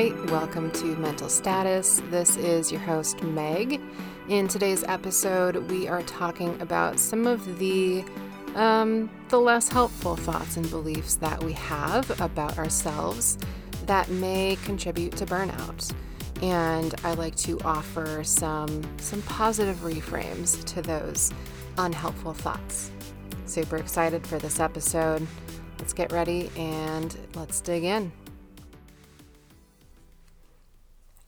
Hey, welcome to Mental Status. This is your host, Meg. In today's episode, we are talking about some of the um, the less helpful thoughts and beliefs that we have about ourselves that may contribute to burnout. And I like to offer some some positive reframes to those unhelpful thoughts. Super excited for this episode. Let's get ready and let's dig in.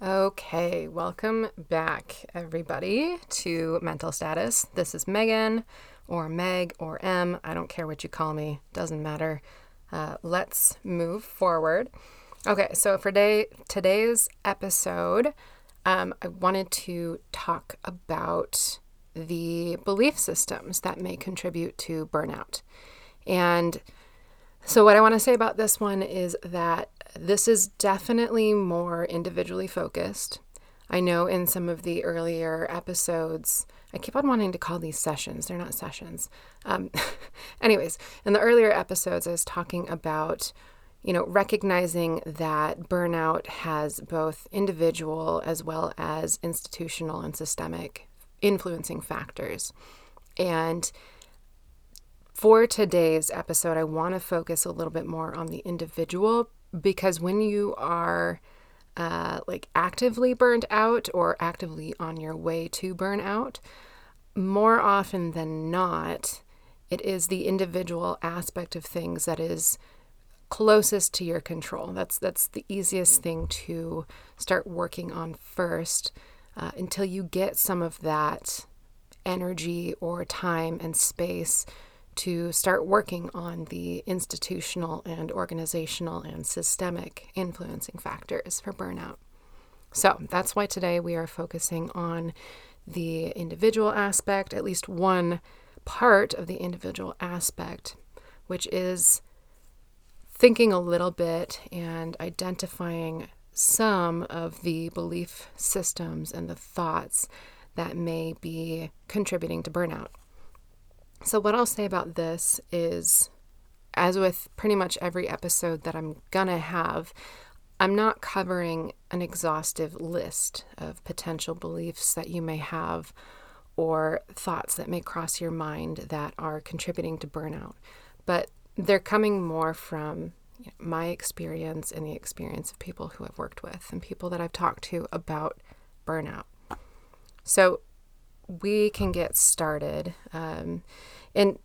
Okay, welcome back, everybody, to Mental Status. This is Megan, or Meg, or M. I don't care what you call me, doesn't matter. Uh, let's move forward. Okay, so for day, today's episode, um, I wanted to talk about the belief systems that may contribute to burnout. And so, what I want to say about this one is that this is definitely more individually focused. I know in some of the earlier episodes, I keep on wanting to call these sessions. They're not sessions. Um, anyways, in the earlier episodes, I was talking about, you know, recognizing that burnout has both individual as well as institutional and systemic influencing factors. And for today's episode, I want to focus a little bit more on the individual because when you are uh, like actively burned out or actively on your way to burnout, more often than not, it is the individual aspect of things that is closest to your control. That's that's the easiest thing to start working on first uh, until you get some of that energy or time and space to start working on the institutional and organizational and systemic influencing factors for burnout. So that's why today we are focusing on the individual aspect, at least one part of the individual aspect, which is thinking a little bit and identifying some of the belief systems and the thoughts that may be contributing to burnout. So, what I'll say about this is, as with pretty much every episode that I'm gonna have, I'm not covering an exhaustive list of potential beliefs that you may have or thoughts that may cross your mind that are contributing to burnout, but they're coming more from my experience and the experience of people who I've worked with and people that I've talked to about burnout. So, we can get started. Um, and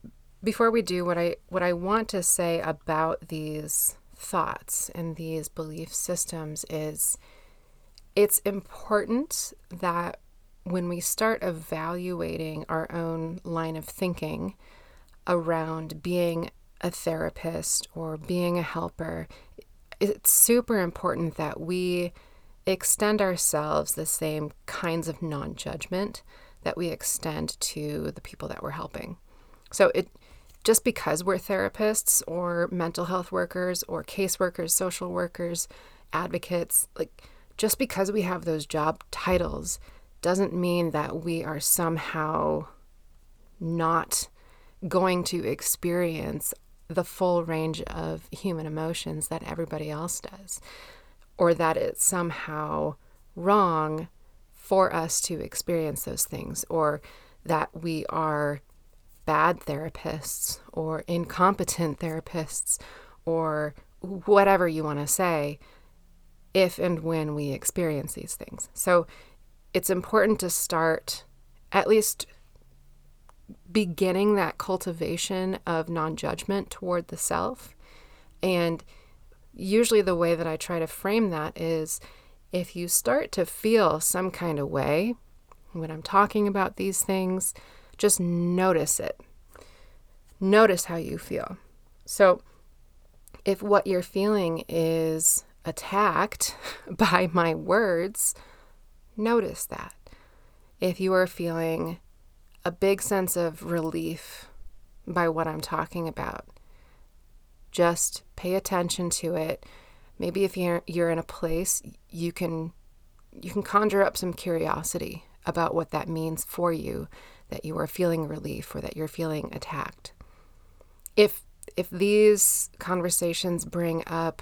before we do, what I what I want to say about these thoughts and these belief systems is it's important that when we start evaluating our own line of thinking around being a therapist or being a helper, it's super important that we extend ourselves the same kinds of non judgment that we extend to the people that we're helping. So it just because we're therapists or mental health workers or caseworkers, social workers, advocates, like just because we have those job titles doesn't mean that we are somehow not going to experience the full range of human emotions that everybody else does, or that it's somehow wrong for us to experience those things, or that we are bad therapists or incompetent therapists or whatever you want to say if and when we experience these things. So it's important to start at least beginning that cultivation of non judgment toward the self. And usually, the way that I try to frame that is if you start to feel some kind of way when I'm talking about these things, just notice it. Notice how you feel. So, if what you're feeling is attacked by my words, notice that. If you are feeling a big sense of relief by what I'm talking about, just pay attention to it. Maybe if you're you're in a place you can you can conjure up some curiosity about what that means for you that you are feeling relief or that you're feeling attacked. If if these conversations bring up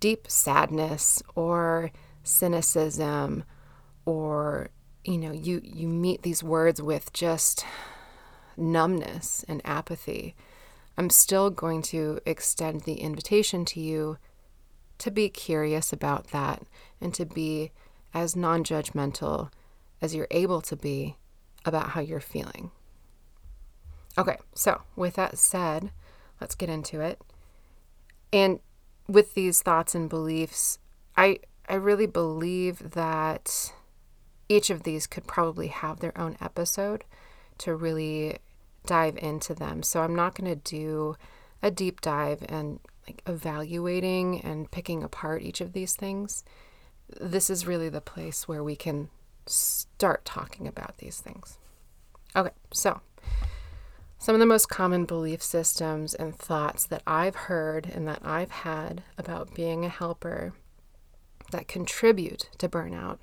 deep sadness or cynicism or you know you you meet these words with just numbness and apathy i'm still going to extend the invitation to you to be curious about that and to be as non-judgmental as you're able to be about how you're feeling okay so with that said let's get into it and with these thoughts and beliefs i i really believe that each of these could probably have their own episode to really dive into them. So I'm not going to do a deep dive and like evaluating and picking apart each of these things. This is really the place where we can start talking about these things. Okay, so some of the most common belief systems and thoughts that I've heard and that I've had about being a helper that contribute to burnout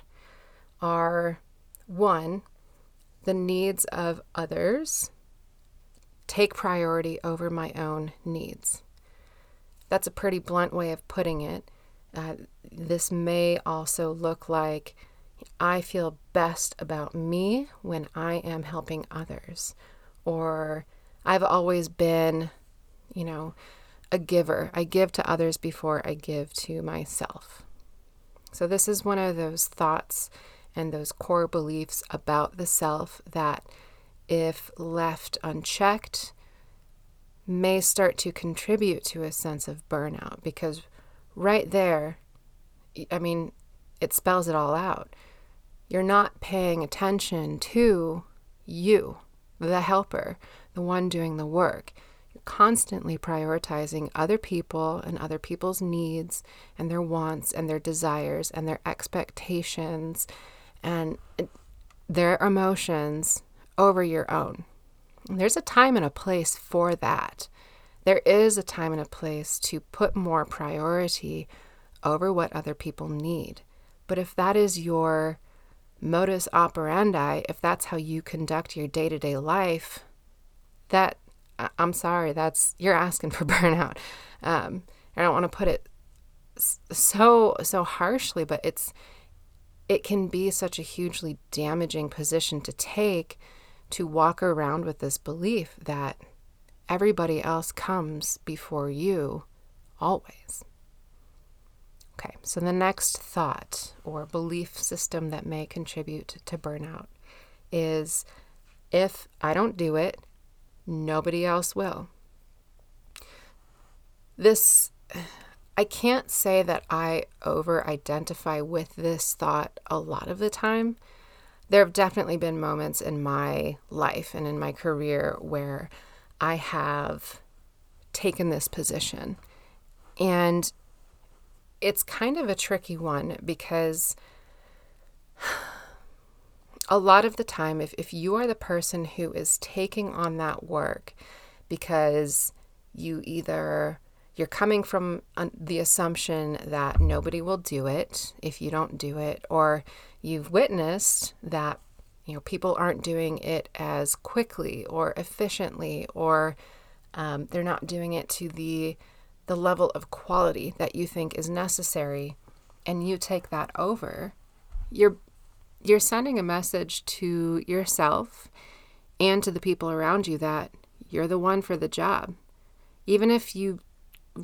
are one, the needs of others take priority over my own needs. That's a pretty blunt way of putting it. Uh, this may also look like I feel best about me when I am helping others, or I've always been, you know, a giver. I give to others before I give to myself. So, this is one of those thoughts and those core beliefs about the self that, if left unchecked, may start to contribute to a sense of burnout because right there, I mean, it spells it all out. You're not paying attention to you, the helper, the one doing the work. You're constantly prioritizing other people and other people's needs and their wants and their desires and their expectations and uh, their emotions over your own. There's a time and a place for that. There is a time and a place to put more priority over what other people need. But if that is your modus operandi, if that's how you conduct your day to day life, that I'm sorry, that's you're asking for burnout. Um, I don't want to put it so so harshly, but it's it can be such a hugely damaging position to take to walk around with this belief that everybody else comes before you always. Okay, so the next thought or belief system that may contribute to burnout is if I don't do it, nobody else will. This I can't say that I over identify with this thought a lot of the time. There have definitely been moments in my life and in my career where I have taken this position. And it's kind of a tricky one because a lot of the time, if, if you are the person who is taking on that work because you either you're coming from the assumption that nobody will do it if you don't do it, or you've witnessed that you know people aren't doing it as quickly or efficiently, or um, they're not doing it to the the level of quality that you think is necessary, and you take that over. You're you're sending a message to yourself and to the people around you that you're the one for the job. Even if you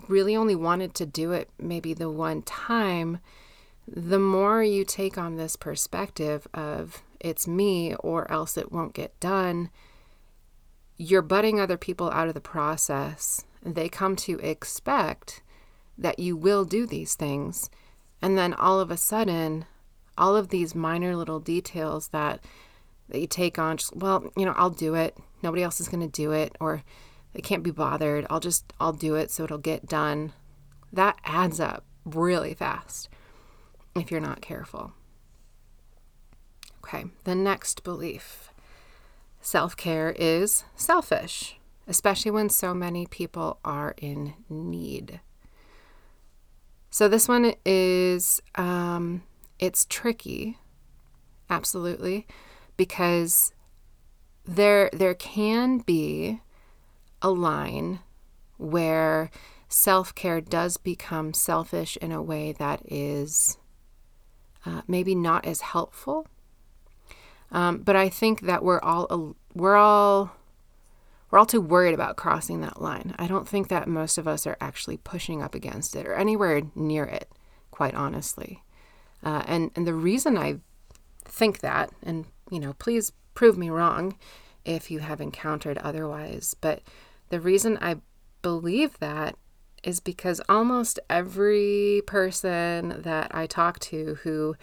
really only wanted to do it maybe the one time, the more you take on this perspective of it's me or else it won't get done, you're butting other people out of the process. They come to expect that you will do these things. And then all of a sudden, all of these minor little details that, that you take on, just, well, you know, I'll do it. Nobody else is going to do it. Or they can't be bothered. I'll just, I'll do it so it'll get done. That adds up really fast if you're not careful. Okay, the next belief self care is selfish, especially when so many people are in need. So this one is, um, it's tricky, absolutely, because there there can be a line where self care does become selfish in a way that is uh, maybe not as helpful. Um, but I think that we're all we're all we're all too worried about crossing that line. I don't think that most of us are actually pushing up against it or anywhere near it, quite honestly. Uh, and and the reason I think that, and you know, please prove me wrong if you have encountered otherwise, but the reason I believe that is because almost every person that I talk to who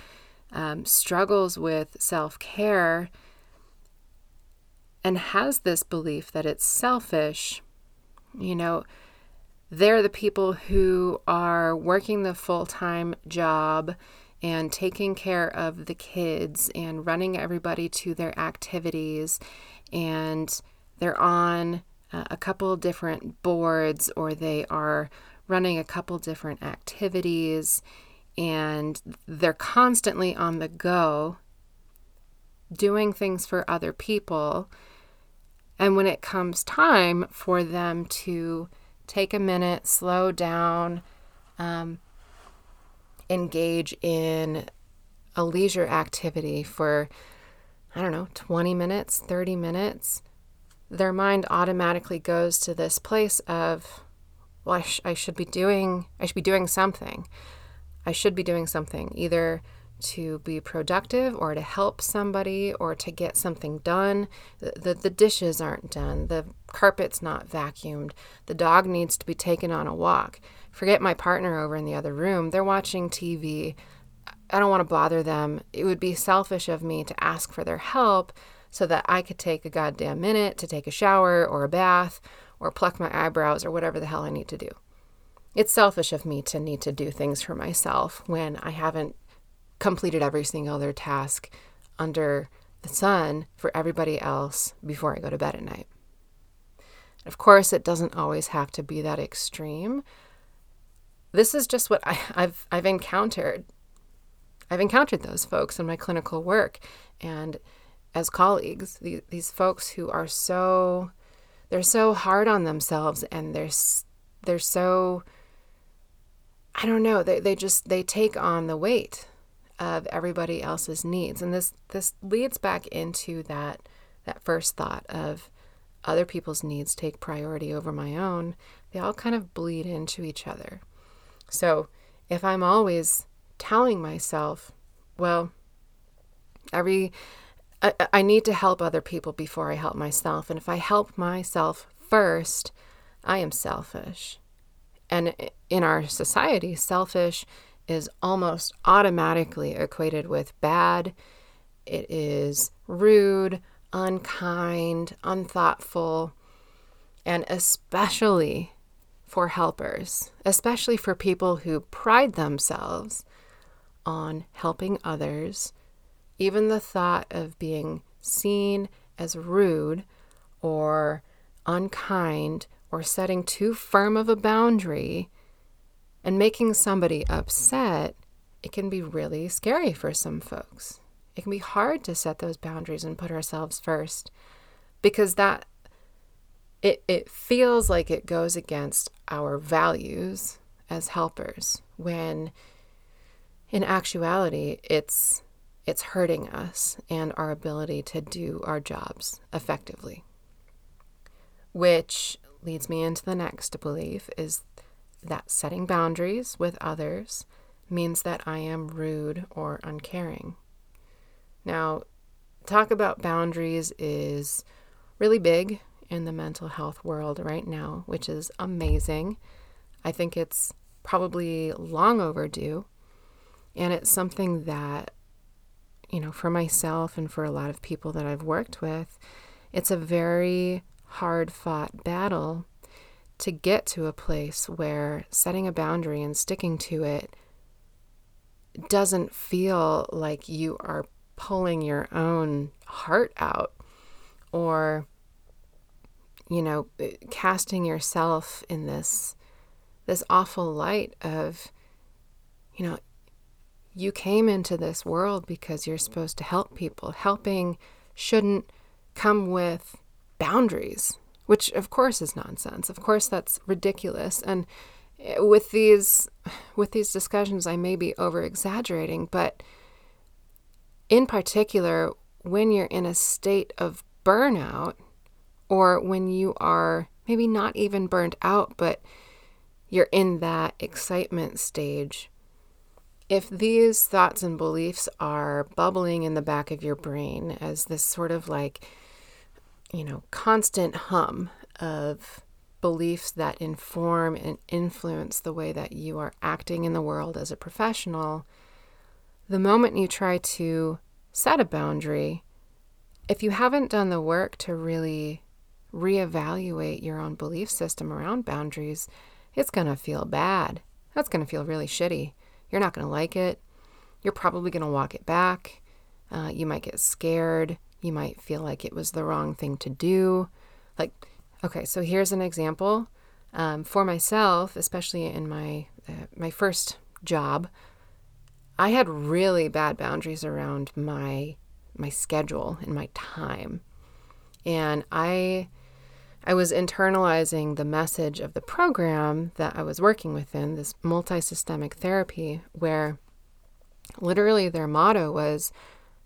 um, struggles with self care and has this belief that it's selfish, you know, they're the people who are working the full time job and taking care of the kids and running everybody to their activities. And they're on uh, a couple different boards or they are running a couple different activities and they're constantly on the go doing things for other people. And when it comes time for them to take a minute, slow down, um, engage in a leisure activity for, I don't know, 20 minutes, 30 minutes, their mind automatically goes to this place of, well, I, sh- I should be doing, I should be doing something. I should be doing something either to be productive or to help somebody or to get something done. The, the, the, dishes aren't done. The carpet's not vacuumed. The dog needs to be taken on a walk. Forget my partner over in the other room. They're watching TV. I don't want to bother them. It would be selfish of me to ask for their help so that I could take a goddamn minute to take a shower or a bath or pluck my eyebrows or whatever the hell I need to do. It's selfish of me to need to do things for myself when I haven't completed every single other task under the sun for everybody else before I go to bed at night. Of course, it doesn't always have to be that extreme. This is just what I, have I've encountered. I've encountered those folks in my clinical work and as colleagues. These, these folks who are so they're so hard on themselves and they're they're so I don't know, they, they just they take on the weight of everybody else's needs. And this this leads back into that that first thought of other people's needs take priority over my own. They all kind of bleed into each other. So if I'm always telling myself, well, every I, I need to help other people before I help myself. And if I help myself first, I am selfish. And in our society, selfish is almost automatically equated with bad. It is rude, unkind, unthoughtful, and especially for helpers, especially for people who pride themselves on helping others. Even the thought of being seen as rude or unkind or setting too firm of a boundary and making somebody upset, it can be really scary for some folks. It can be hard to set those boundaries and put ourselves first because that it, it feels like it goes against our values as helpers when in actuality it's it's hurting us and our ability to do our jobs effectively which leads me into the next belief is that setting boundaries with others means that I am rude or uncaring. Now, talk about boundaries is really big in the mental health world right now, which is amazing. I think it's probably long overdue. And it's something that, you know, for myself and for a lot of people that I've worked with, it's a very hard fought battle to get to a place where setting a boundary and sticking to it doesn't feel like you are pulling your own heart out or you know casting yourself in this this awful light of you know you came into this world because you're supposed to help people helping shouldn't come with boundaries which of course is nonsense. Of course, that's ridiculous. And eh, with these with these discussions I may be over exaggerating, but in particular when you're in a state of burnout or when you are maybe not even burned out but you're in that excitement stage. If these thoughts and beliefs are bubbling in the back of your brain as this sort of like, you know, constant hum of beliefs that inform and influence the way that you are acting in the world as a professional, the moment you try to set a boundary, if you haven't done the work to really reevaluate your own belief system around boundaries, it's going to feel bad. That's going to feel really shitty. You're not going to like it. You're probably going to walk it back. Uh, you might get scared. You might feel like it was the wrong thing to do. Like, okay, so here's an example. Um, for myself, especially in my uh, my first job, I had really bad boundaries around my my schedule and my time, and I I was internalizing the message of the program that I was working within, this multi systemic therapy, where literally their motto was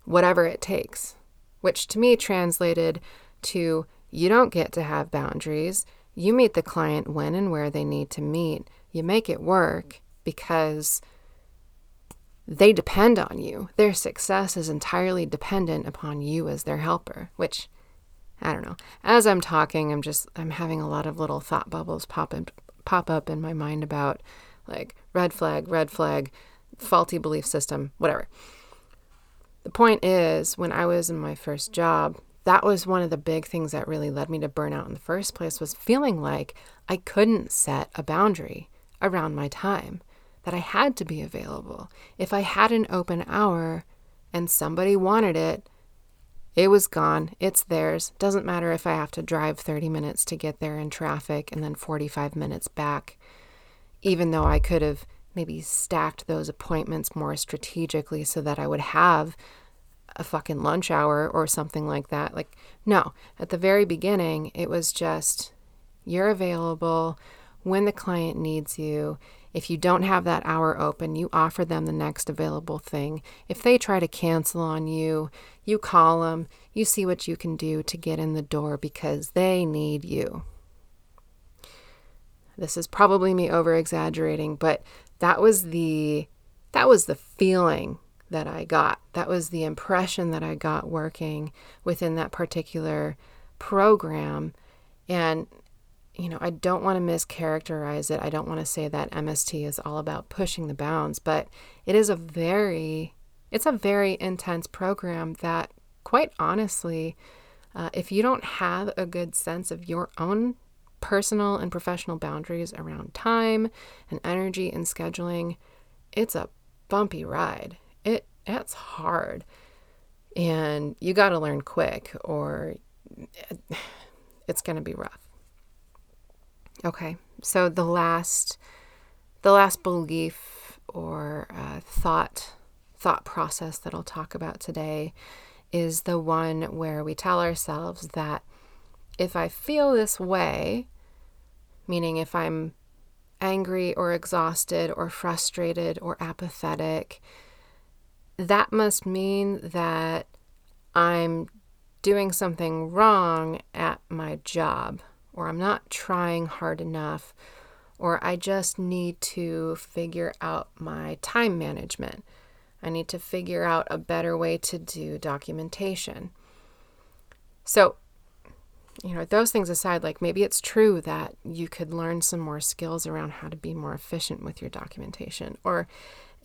whatever it takes, which to me translated to you don't get to have boundaries. You meet the client when and where they need to meet. You make it work because they depend on you. Their success is entirely dependent upon you as their helper, which I don't know. As I'm talking, I'm just I'm having a lot of little thought bubbles pop in, pop up in my mind about like red flag, red flag, faulty belief system, whatever. The point is, when I was in my first job, that was one of the big things that really led me to burnout in the first place was feeling like I couldn't set a boundary around my time, that I had to be available. If I had an open hour and somebody wanted it, it was gone. It's theirs. Doesn't matter if I have to drive 30 minutes to get there in traffic and then 45 minutes back, even though I could have maybe stacked those appointments more strategically so that I would have a fucking lunch hour or something like that. Like, no, at the very beginning, it was just you're available when the client needs you. If you don't have that hour open, you offer them the next available thing. If they try to cancel on you, you call them, you see what you can do to get in the door because they need you. This is probably me over exaggerating, but that was the that was the feeling that I got. That was the impression that I got working within that particular program. And you know, I don't want to mischaracterize it. I don't want to say that MST is all about pushing the bounds, but it is a very it's a very intense program that quite honestly, uh, if you don't have a good sense of your own personal and professional boundaries around time and energy and scheduling, it's a bumpy ride. It it's hard. And you got to learn quick or it's going to be rough. Okay, so the last, the last belief or uh, thought thought process that I'll talk about today is the one where we tell ourselves that if I feel this way, meaning if I'm angry or exhausted or frustrated or apathetic, that must mean that I'm doing something wrong at my job or I'm not trying hard enough, or I just need to figure out my time management. I need to figure out a better way to do documentation. So, you know, those things aside, like maybe it's true that you could learn some more skills around how to be more efficient with your documentation. Or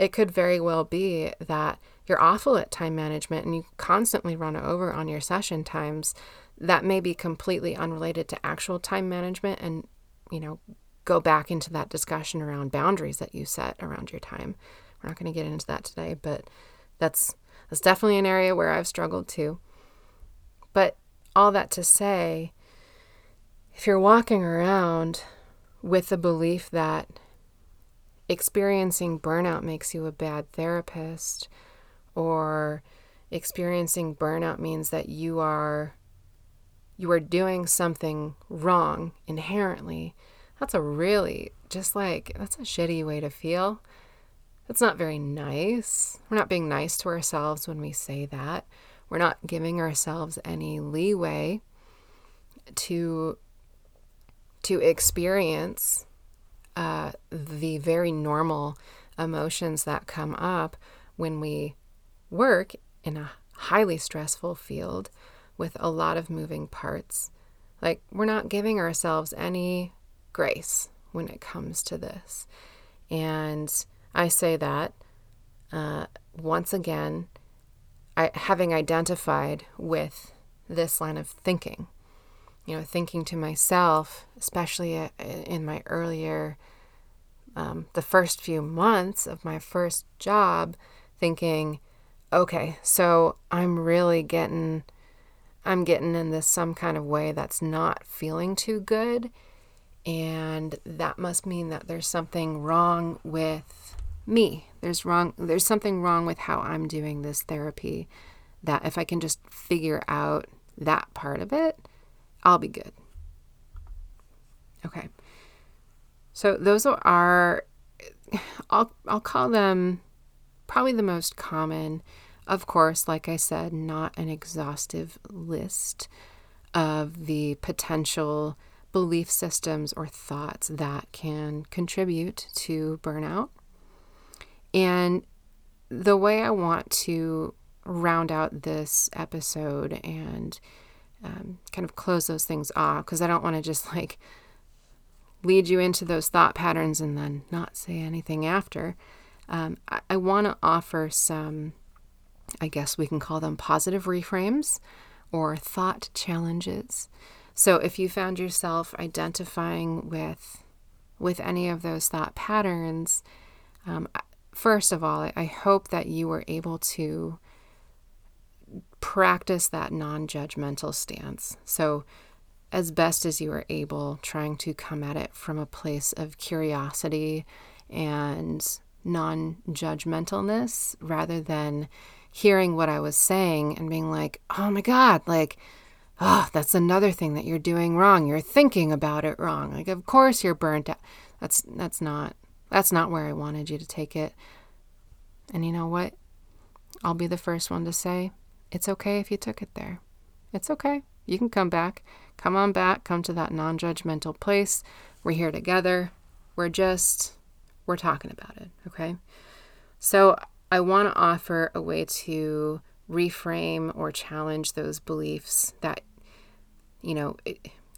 it could very well be that you're awful at time management and you constantly run over on your session times that may be completely unrelated to actual time management and, you know, go back into that discussion around boundaries that you set around your time. We're not going to get into that today, but that's that's definitely an area where I've struggled too. But all that to say, if you're walking around with the belief that experiencing burnout makes you a bad therapist or experiencing burnout means that you are you are doing something wrong inherently, That's a really, just like, that's a shitty way to feel. That's not very nice. We're not being nice to ourselves when we say that. We're not giving ourselves any leeway to to experience uh, the very normal emotions that come up when we work in a highly stressful field with a lot of moving parts. Like, we're not giving ourselves any grace when it comes to this. And I say that uh, once again, I, having identified with this line of thinking, you know, thinking to myself, especially uh, in my earlier, um, the first few months of my first job, thinking, okay, so I'm really getting, I'm getting in this some kind of way that's not feeling too good. And that must mean that there's something wrong with me. There's wrong there's something wrong with how I'm doing this therapy that if I can just figure out that part of it, I'll be good. Okay. So those are I'll I'll call them probably the most common. Of course, like I said, not an exhaustive list of the potential belief systems or thoughts that can contribute to burnout. And the way I want to round out this episode and um, kind of close those things off, because I don't want to just like lead you into those thought patterns and then not say anything after. Um, I, I want to offer some, I guess we can call them positive reframes or thought challenges. So if you found yourself identifying with with any of those thought patterns, um, first of all, I hope that you were able to practice that non judgmental stance. So, as best as you are able, trying to come at it from a place of curiosity and non judgmentalness rather than hearing what I was saying and being like, oh my God, like, oh, that's another thing that you're doing wrong. You're thinking about it wrong. Like, of course you're burnt out. That's, that's not that's not where I wanted you to take it. And you know what? I'll be the first one to say it's okay if you took it there. It's okay. You can come back. Come on back. Come to that non judgmental place. We're here together. We're just, we're talking about it. Okay. So I want to offer a way to reframe or challenge those beliefs that, you know,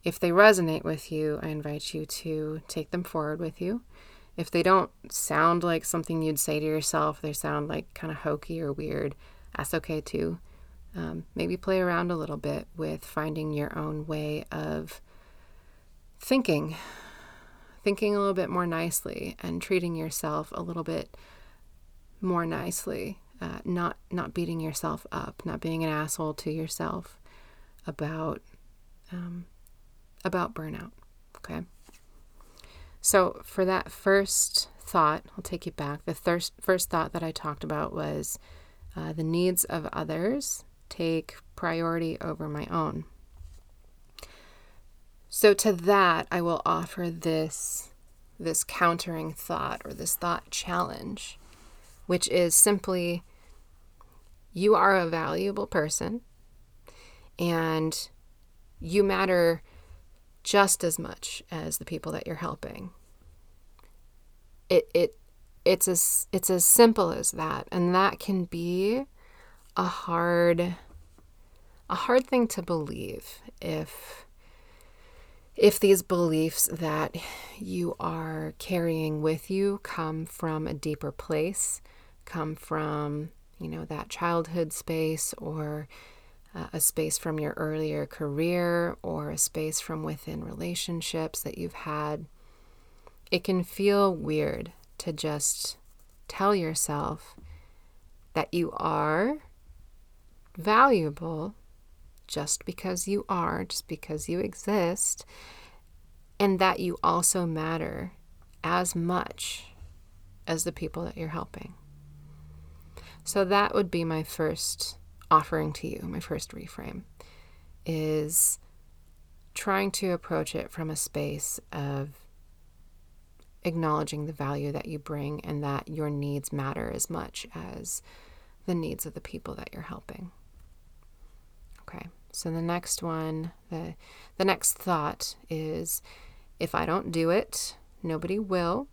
if they resonate with you, I invite you to take them forward with you if they don't sound like something you'd say to yourself, they sound like kind of hokey or weird, that's okay too. Um, maybe play around a little bit with finding your own way of thinking, thinking a little bit more nicely, and treating yourself a little bit more nicely. Uh, not not beating yourself up, not being an asshole to yourself about um, about burnout. Okay. So, for that first thought, I'll take you back. The thir- first thought that I talked about was uh, the needs of others take priority over my own. So, to that, I will offer this, this countering thought or this thought challenge, which is simply you are a valuable person and you matter just as much as the people that you're helping. It it it's as it's as simple as that, and that can be a hard a hard thing to believe if if these beliefs that you are carrying with you come from a deeper place, come from, you know, that childhood space or uh, a space from your earlier career or a space from within relationships that you've had, it can feel weird to just tell yourself that you are valuable just because you are, just because you exist, and that you also matter as much as the people that you're helping. So that would be my first offering to you, my first reframe, is trying to approach it from a space of acknowledging the value that you bring and that your needs matter as much as the needs of the people that you're helping. Okay. So the next one, the the next thought is if I don't do it, nobody will.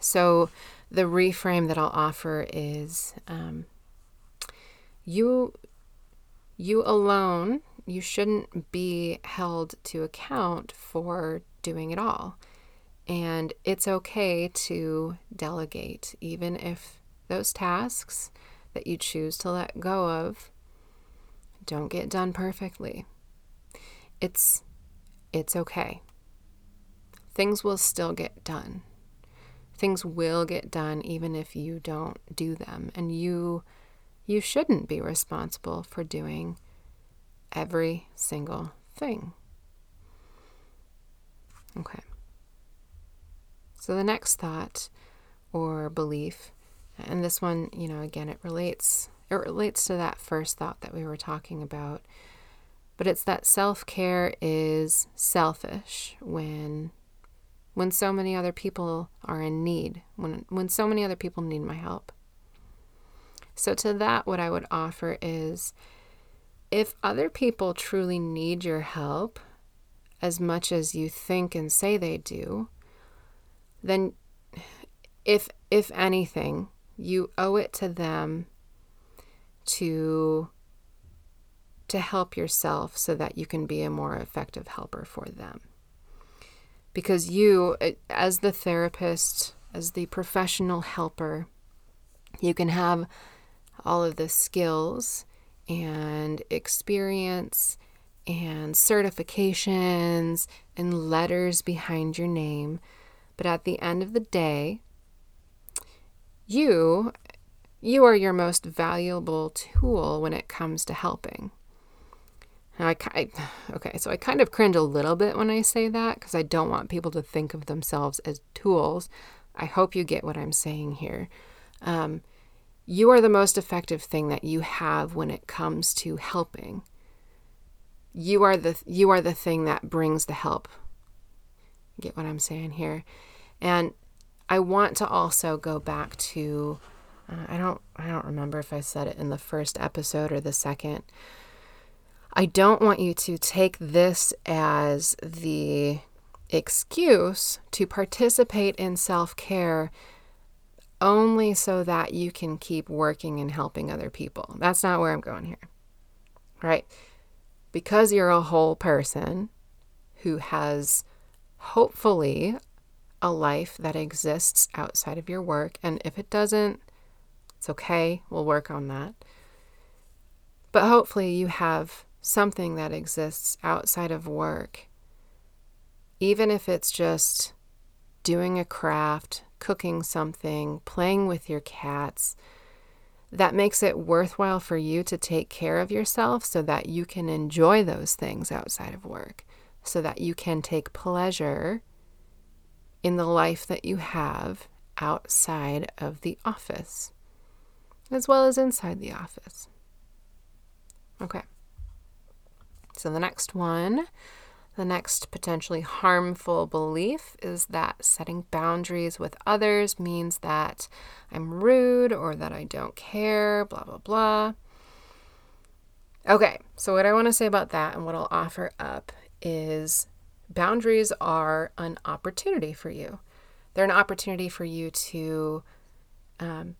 So the reframe that I'll offer is um, you you alone you shouldn't be held to account for doing it all and it's okay to delegate even if those tasks that you choose to let go of don't get done perfectly. It's it's okay. Things will still get done. Things will get done even if you don't do them. And you you shouldn't be responsible for doing every single thing. Okay. So the next thought or belief and this one you know again it relates it relates to that first thought that we were talking about but it's that self-care is selfish when when so many other people are in need, when, when so many other people need my help. So, to that, what I would offer is if other people truly need your help as much as you think and say they do, then if if anything, you owe it to them to to help yourself so that you can be a more effective helper for them because you, as the therapist, as the professional helper, you can have all of the skills and experience and certifications and letters behind your name. But at the end of the day, you you are your most valuable tool when it comes to helping. I, I, okay, so I kind of cringe a little bit when I say that because I don't want people to think of themselves as tools. I hope you get what I'm saying here. Um, you are the most effective thing that you have when it comes to helping. You are the you are the thing that brings the help. Get what I'm saying here, and I want to also go back to. Uh, I don't I don't remember if I said it in the first episode or the second I don't want you to take this as the excuse to participate in self care only so that you can keep working and helping other people. That's not where I'm going here. Right? Because you're a whole person who has hopefully a life that exists outside of your work. And if it doesn't, it's okay. We'll work on that. But hopefully, you have something that exists outside of work, even if it's just doing a craft, cooking something, playing with your cats, that makes it worthwhile for you to take care of yourself so that you can enjoy those things outside of work, so that you can take pleasure in the life that you have outside of the office, as well as inside the office. Okay. So the next one, the next potentially harmful belief is that setting boundaries with others means that I'm rude or that I don't care, blah, blah, blah. Okay, so what I want to say about that and what I'll offer up is boundaries are an opportunity for you. They're an opportunity for you to um,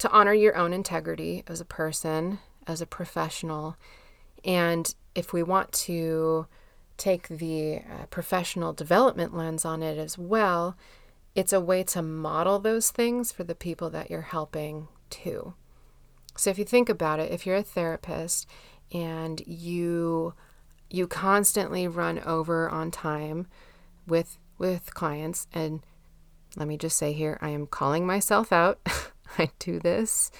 to honor your own integrity as a person, as a professional, and if we want to take the uh, professional development lens on it as well, it's a way to model those things for the people that you're helping too. So if you think about it, if you're a therapist and you you constantly run over on time with with clients and let me just say here I am calling myself out. I do this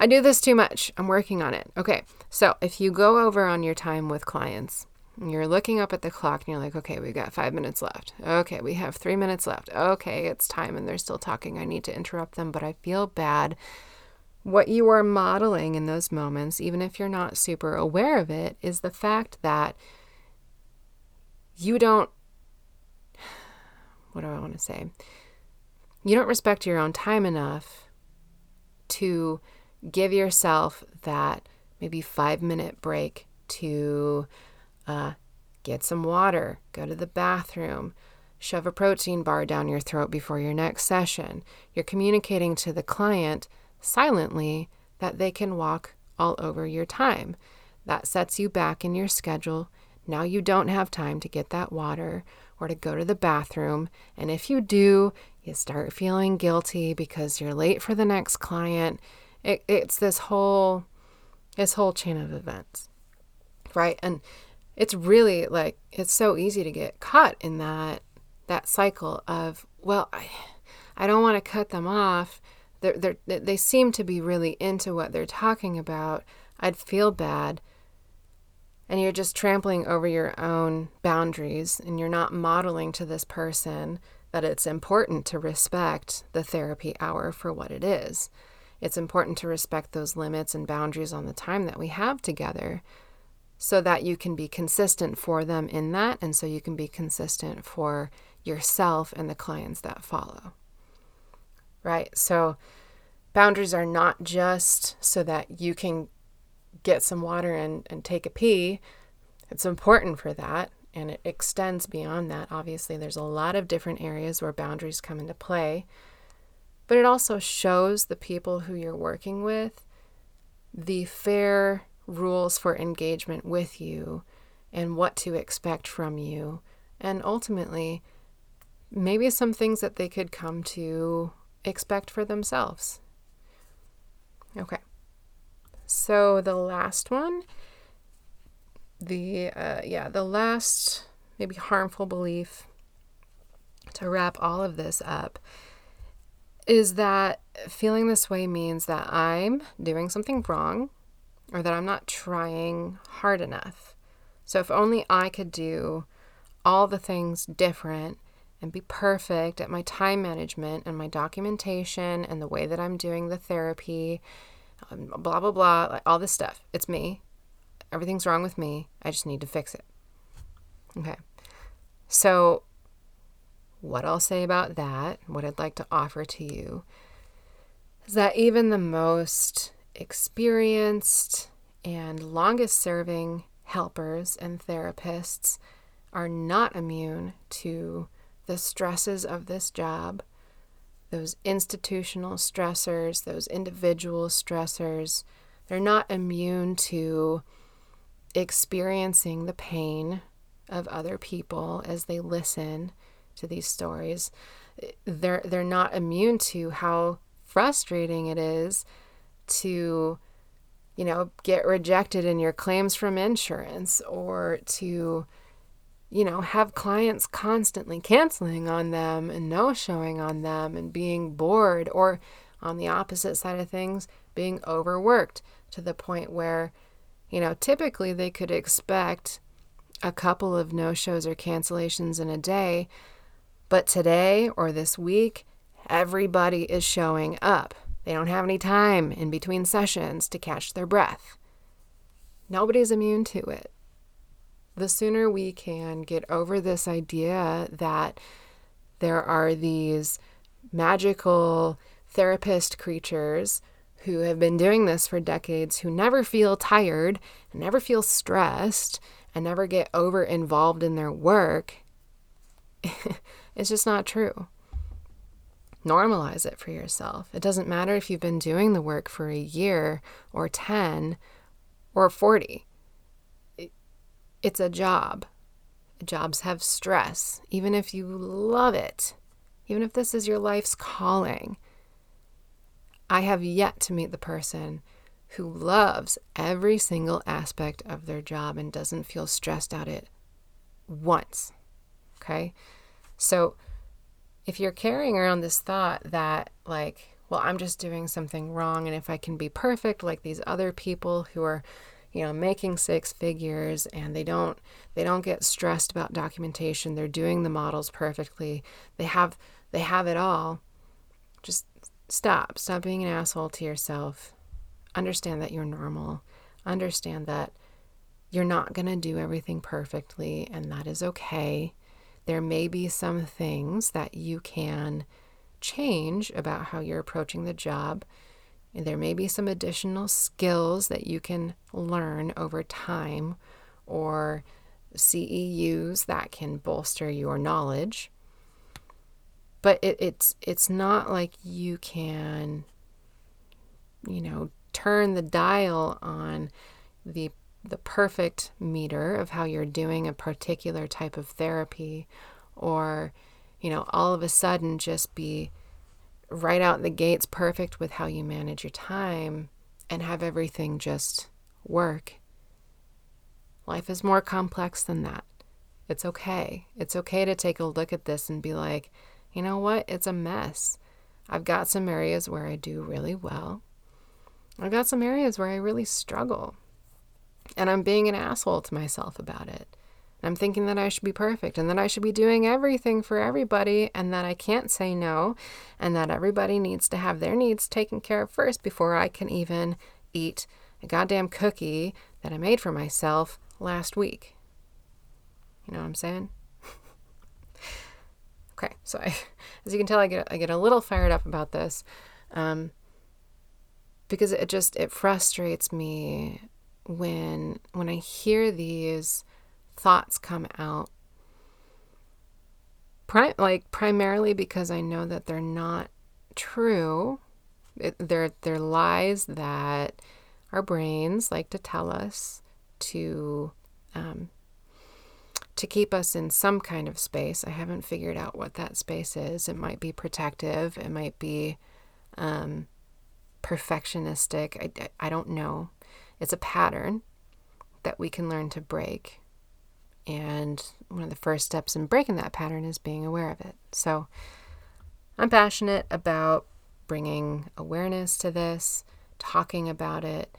I do this too much. I'm working on it. Okay. So if you go over on your time with clients, you're looking up at the clock and you're like, okay, we've got five minutes left. Okay, we have three minutes left. Okay, it's time and they're still talking. I need to interrupt them, but I feel bad. What you are modeling in those moments, even if you're not super aware of it, is the fact that you don't what do I want to say? You don't respect your own time enough to give yourself that maybe five minute break to uh, get some water, go to the bathroom, shove a protein bar down your throat before your next session. You're communicating to the client silently that they can walk all over your time. That sets you back in your schedule. Now you don't have time to get that water or to go to the bathroom. And if you do, you start feeling guilty because you're late for the next client. It, it's this whole this whole chain of events. Right? And it's really like it's so easy to get caught in that that cycle of, well, I I don't want to cut them off. They're, they're, they seem to be really into what they're talking about. I'd feel bad and you're just trampling over your own boundaries and you're not modeling to this person that it's important to respect the therapy hour for what it is. It's important to respect those limits and boundaries on the time that we have together so that you can be consistent for them in that and so you can be consistent for yourself and the clients that follow. Right? So boundaries are not just so that you can get some water and, and take a pee. It's important for that, and it extends beyond that. Obviously, there's a lot of different areas where boundaries come into play, but it also shows the people who you're working with the fair rules for engagement with you and what to expect from you, and ultimately, maybe some things that they could come to expect for themselves. Okay. So the last one, the uh, yeah, the last maybe harmful belief to wrap all of this up is that feeling this way means that I'm doing something wrong or that I'm not trying hard enough. So if only I could do all the things different and be perfect at my time management and my documentation and the way that I'm doing the therapy um, blah, blah, blah, like all this stuff. It's me. Everything's wrong with me. I just need to fix it. Okay. So, what I'll say about that, what I'd like to offer to you, is that even the most experienced and longest serving helpers and therapists are not immune to the stresses of this job those institutional stressors, those individual stressors, they're not immune to experiencing the pain of other people as they listen to these stories. They're they're not immune to how frustrating it is to you know get rejected in your claims from insurance or to you know, have clients constantly canceling on them and no showing on them and being bored, or on the opposite side of things, being overworked to the point where, you know, typically they could expect a couple of no shows or cancellations in a day, but today or this week, everybody is showing up. They don't have any time in between sessions to catch their breath. Nobody's immune to it the sooner we can get over this idea that there are these magical therapist creatures who have been doing this for decades who never feel tired and never feel stressed and never get over involved in their work, it's just not true. Normalize it for yourself. It doesn't matter if you've been doing the work for a year or 10 or 40 it's a job. Jobs have stress, even if you love it, even if this is your life's calling. I have yet to meet the person who loves every single aspect of their job and doesn't feel stressed out it once. Okay? So if you're carrying around this thought that, like, well, I'm just doing something wrong, and if I can be perfect like these other people who are you know making six figures and they don't they don't get stressed about documentation they're doing the models perfectly they have they have it all just stop stop being an asshole to yourself understand that you're normal understand that you're not going to do everything perfectly and that is okay there may be some things that you can change about how you're approaching the job. And there may be some additional skills that you can learn over time or CEUs that can bolster your knowledge. But it, it's it's not like you can, you know, turn the dial on the the perfect meter of how you're doing a particular type of therapy or you know all of a sudden just be right out the gates perfect with how you manage your time and have everything just work. Life is more complex than that. It's okay. It's okay to take a look at this and be like you know what it's a mess i've got some areas where i do really well i've got some areas where i really struggle and I'm being an asshole to myself about it. I'm thinking that I should be perfect and that I should be doing everything for everybody and that I can't say no and that everybody needs to have their needs taken care of first before I can even eat a goddamn cookie that I made for myself last week. You know what I'm saying? Okay, so I, as you can tell, I get I get a little fired up about this, um, because it just it frustrates me when when I hear these thoughts come out pri- like primarily because I know that they're not true. It, they're they're lies that our brains like to tell us to um, to keep us in some kind of space. I haven't figured out what that space is. It might be protective. It might be um, perfectionistic. I, I don't know. It's a pattern that we can learn to break. And one of the first steps in breaking that pattern is being aware of it. So I'm passionate about bringing awareness to this, talking about it,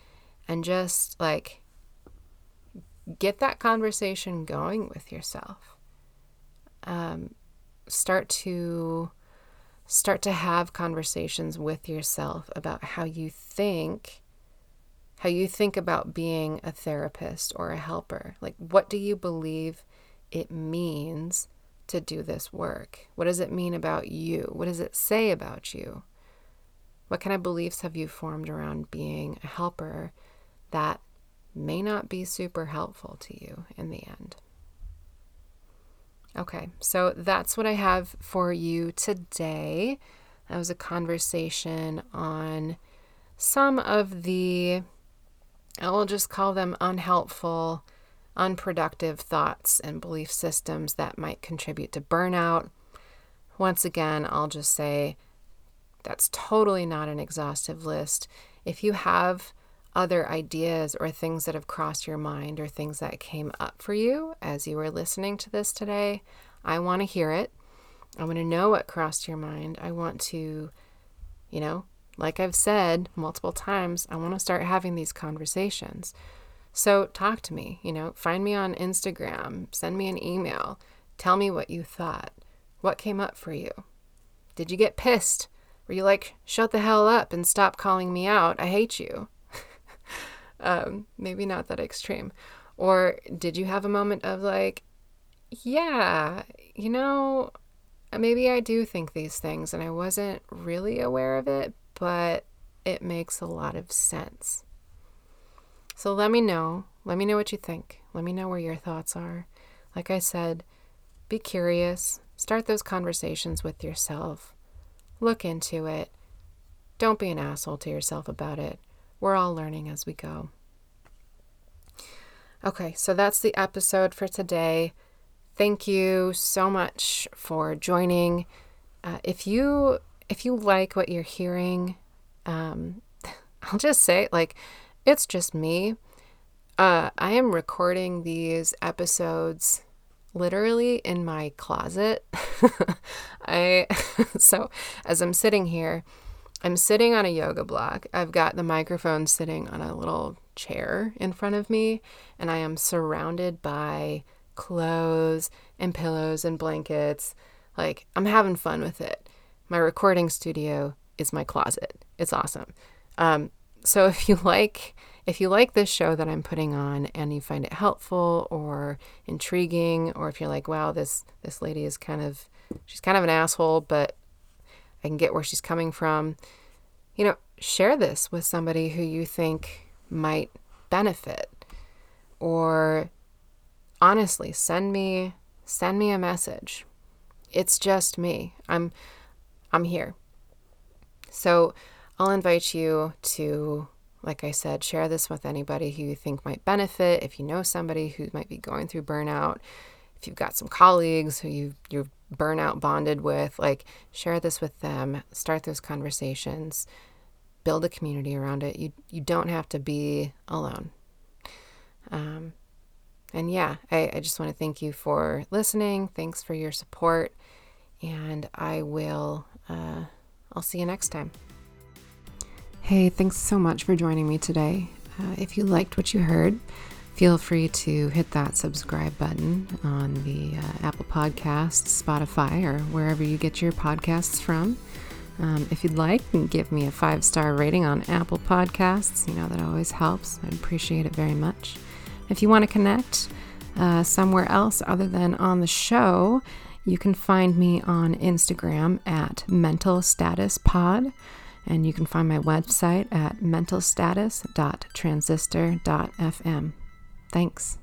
and just like get that conversation going with yourself. Um, start to start to have conversations with yourself about how you think how you think about being a therapist or a helper. Like, what do you believe it means to do this work? What does it mean about you? What does it say about you? What kind of beliefs have you formed around being a helper that may not be super helpful to you in the end? Okay, so that's what I have for you today. That was a conversation on some of the I will just call them unhelpful, unproductive thoughts and belief systems that might contribute to burnout. Once again, I'll just say that's totally not an exhaustive list. If you have other ideas or things that have crossed your mind or things that came up for you as you were listening to this today, I want to hear it. I want to know what crossed your mind. I want to, you know, like I've said multiple times, I want to start having these conversations. So talk to me, you know, find me on Instagram, send me an email, tell me what you thought. What came up for you? Did you get pissed? Were you like, shut the hell up and stop calling me out? I hate you. Um, maybe not that extreme. Or did you have a moment of like, yeah, you know, maybe I do think these things and I wasn't really aware of it, but it makes a lot of sense. So let me know. Let me know what you think. Let me know where your thoughts are. Like I said, be curious. Start those conversations with yourself. Look into it. Don't be an asshole to yourself about it. We're all learning as we go. Okay, so that's the episode for today. Thank you so much for joining. Uh, if you if you like what you're hearing, um, I'll just say, like, it's just me. Uh, I am recording these episodes literally in my closet. I so as I'm sitting here, I'm sitting on a yoga block. I've got the microphone sitting on a little chair in front of me, and I am surrounded by clothes and pillows and blankets. Like, I'm having fun with it my recording studio is my closet. It's awesome. Um, so if you like if you like this show that I'm putting on and you find it helpful or intriguing or if you're like, wow, this this lady is kind of she's kind of an asshole, but I can get where she's coming from. You know, share this with somebody who you think might benefit or honestly, send me send me a message. It's just me. I'm I'm here. So, I'll invite you to like I said, share this with anybody who you think might benefit. If you know somebody who might be going through burnout, if you've got some colleagues who you you're burnout bonded with, like share this with them. Start those conversations. Build a community around it. You you don't have to be alone. Um, and yeah, I, I just want to thank you for listening. Thanks for your support, and I will. Uh, I'll see you next time. Hey, thanks so much for joining me today. Uh, if you liked what you heard, feel free to hit that subscribe button on the uh, Apple Podcasts, Spotify, or wherever you get your podcasts from. Um, if you'd like, give me a five star rating on Apple Podcasts. You know, that always helps. I'd appreciate it very much. If you want to connect uh, somewhere else other than on the show, you can find me on Instagram at Mental Status Pod. And you can find my website at mentalstatus.transistor.fm. Thanks.